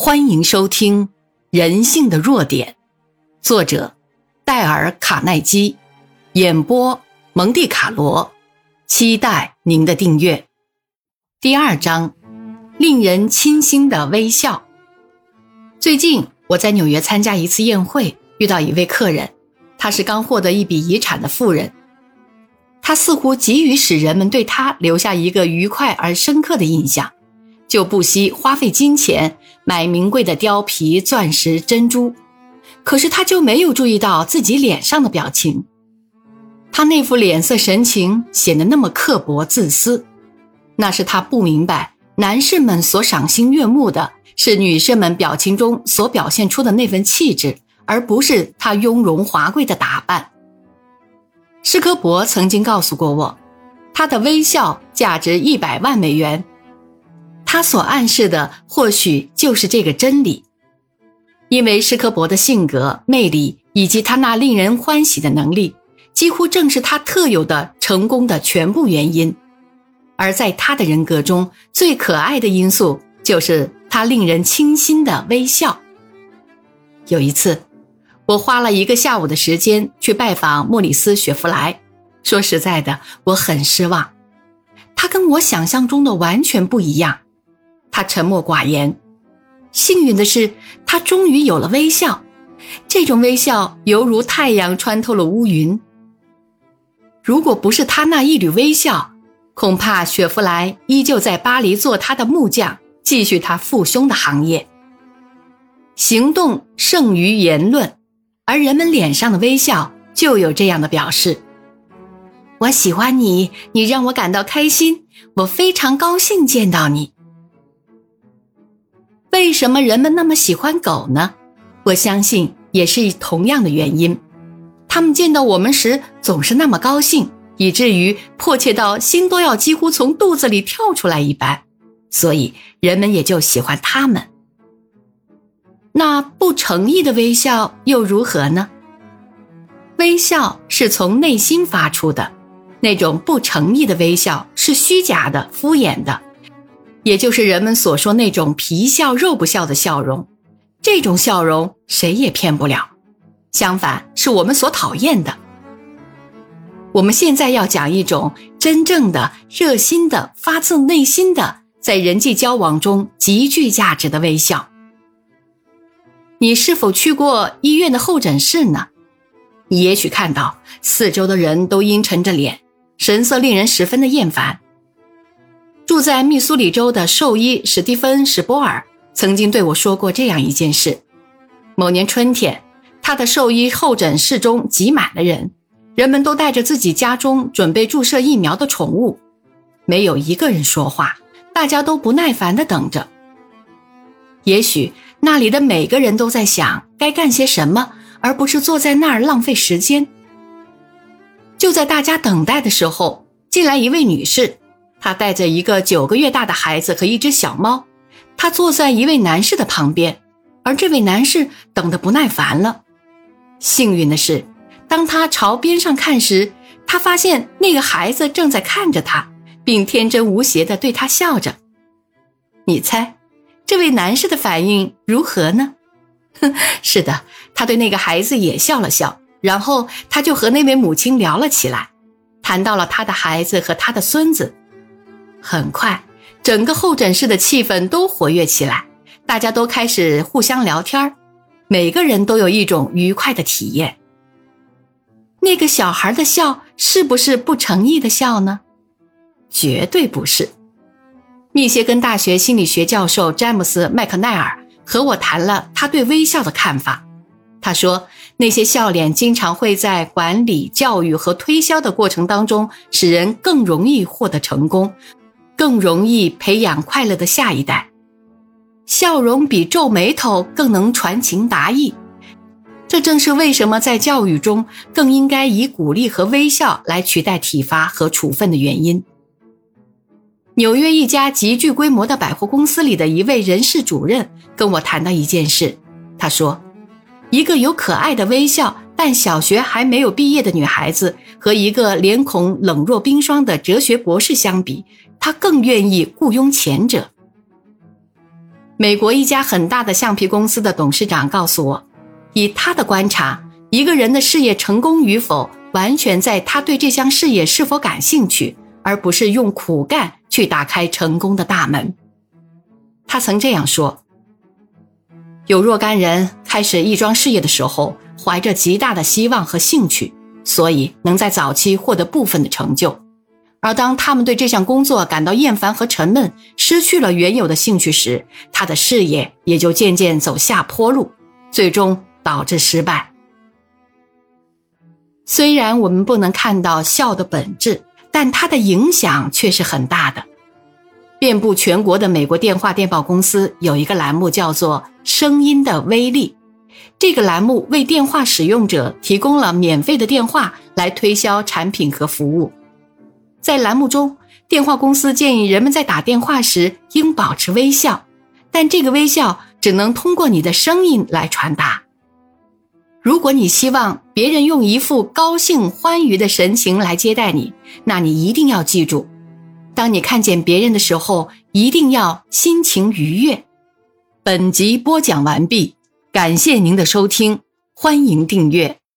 欢迎收听《人性的弱点》，作者戴尔·卡耐基，演播蒙蒂卡罗。期待您的订阅。第二章，令人倾心的微笑。最近我在纽约参加一次宴会，遇到一位客人，他是刚获得一笔遗产的富人，他似乎急于使人们对他留下一个愉快而深刻的印象。就不惜花费金钱买名贵的貂皮、钻石、珍珠，可是他就没有注意到自己脸上的表情。他那副脸色神情显得那么刻薄、自私，那是他不明白，男士们所赏心悦目的是女士们表情中所表现出的那份气质，而不是他雍容华贵的打扮。施科伯曾经告诉过我，他的微笑价值一百万美元。他所暗示的或许就是这个真理，因为施科伯的性格、魅力以及他那令人欢喜的能力，几乎正是他特有的成功的全部原因。而在他的人格中最可爱的因素，就是他令人倾心的微笑。有一次，我花了一个下午的时间去拜访莫里斯·雪弗莱，说实在的，我很失望，他跟我想象中的完全不一样。他沉默寡言，幸运的是，他终于有了微笑。这种微笑犹如太阳穿透了乌云。如果不是他那一缕微笑，恐怕雪佛莱依旧在巴黎做他的木匠，继续他父兄的行业。行动胜于言论，而人们脸上的微笑就有这样的表示。我喜欢你，你让我感到开心，我非常高兴见到你。为什么人们那么喜欢狗呢？我相信也是同样的原因。他们见到我们时总是那么高兴，以至于迫切到心都要几乎从肚子里跳出来一般，所以人们也就喜欢他们。那不诚意的微笑又如何呢？微笑是从内心发出的，那种不诚意的微笑是虚假的、敷衍的。也就是人们所说那种皮笑肉不笑的笑容，这种笑容谁也骗不了。相反，是我们所讨厌的。我们现在要讲一种真正的、热心的、发自内心的，在人际交往中极具价值的微笑。你是否去过医院的候诊室呢？你也许看到四周的人都阴沉着脸，神色令人十分的厌烦。住在密苏里州的兽医史蒂芬·史波尔曾经对我说过这样一件事：某年春天，他的兽医候诊室中挤满了人，人们都带着自己家中准备注射疫苗的宠物，没有一个人说话，大家都不耐烦地等着。也许那里的每个人都在想该干些什么，而不是坐在那儿浪费时间。就在大家等待的时候，进来一位女士。他带着一个九个月大的孩子和一只小猫，他坐在一位男士的旁边，而这位男士等得不耐烦了。幸运的是，当他朝边上看时，他发现那个孩子正在看着他，并天真无邪地对他笑着。你猜，这位男士的反应如何呢？哼，是的，他对那个孩子也笑了笑，然后他就和那位母亲聊了起来，谈到了他的孩子和他的孙子。很快，整个候诊室的气氛都活跃起来，大家都开始互相聊天每个人都有一种愉快的体验。那个小孩的笑是不是不诚意的笑呢？绝对不是。密歇根大学心理学教授詹姆斯·麦克奈尔和我谈了他对微笑的看法。他说，那些笑脸经常会在管理、教育和推销的过程当中，使人更容易获得成功。更容易培养快乐的下一代，笑容比皱眉头更能传情达意。这正是为什么在教育中更应该以鼓励和微笑来取代体罚和处分的原因。纽约一家极具规模的百货公司里的一位人事主任跟我谈到一件事，他说：“一个有可爱的微笑但小学还没有毕业的女孩子，和一个脸孔冷若冰霜的哲学博士相比。”他更愿意雇佣前者。美国一家很大的橡皮公司的董事长告诉我，以他的观察，一个人的事业成功与否，完全在他对这项事业是否感兴趣，而不是用苦干去打开成功的大门。他曾这样说：“有若干人开始一桩事业的时候，怀着极大的希望和兴趣，所以能在早期获得部分的成就。”而当他们对这项工作感到厌烦和沉闷，失去了原有的兴趣时，他的事业也就渐渐走下坡路，最终导致失败。虽然我们不能看到笑的本质，但它的影响却是很大的。遍布全国的美国电话电报公司有一个栏目叫做“声音的威力”，这个栏目为电话使用者提供了免费的电话来推销产品和服务。在栏目中，电话公司建议人们在打电话时应保持微笑，但这个微笑只能通过你的声音来传达。如果你希望别人用一副高兴欢愉的神情来接待你，那你一定要记住：当你看见别人的时候，一定要心情愉悦。本集播讲完毕，感谢您的收听，欢迎订阅。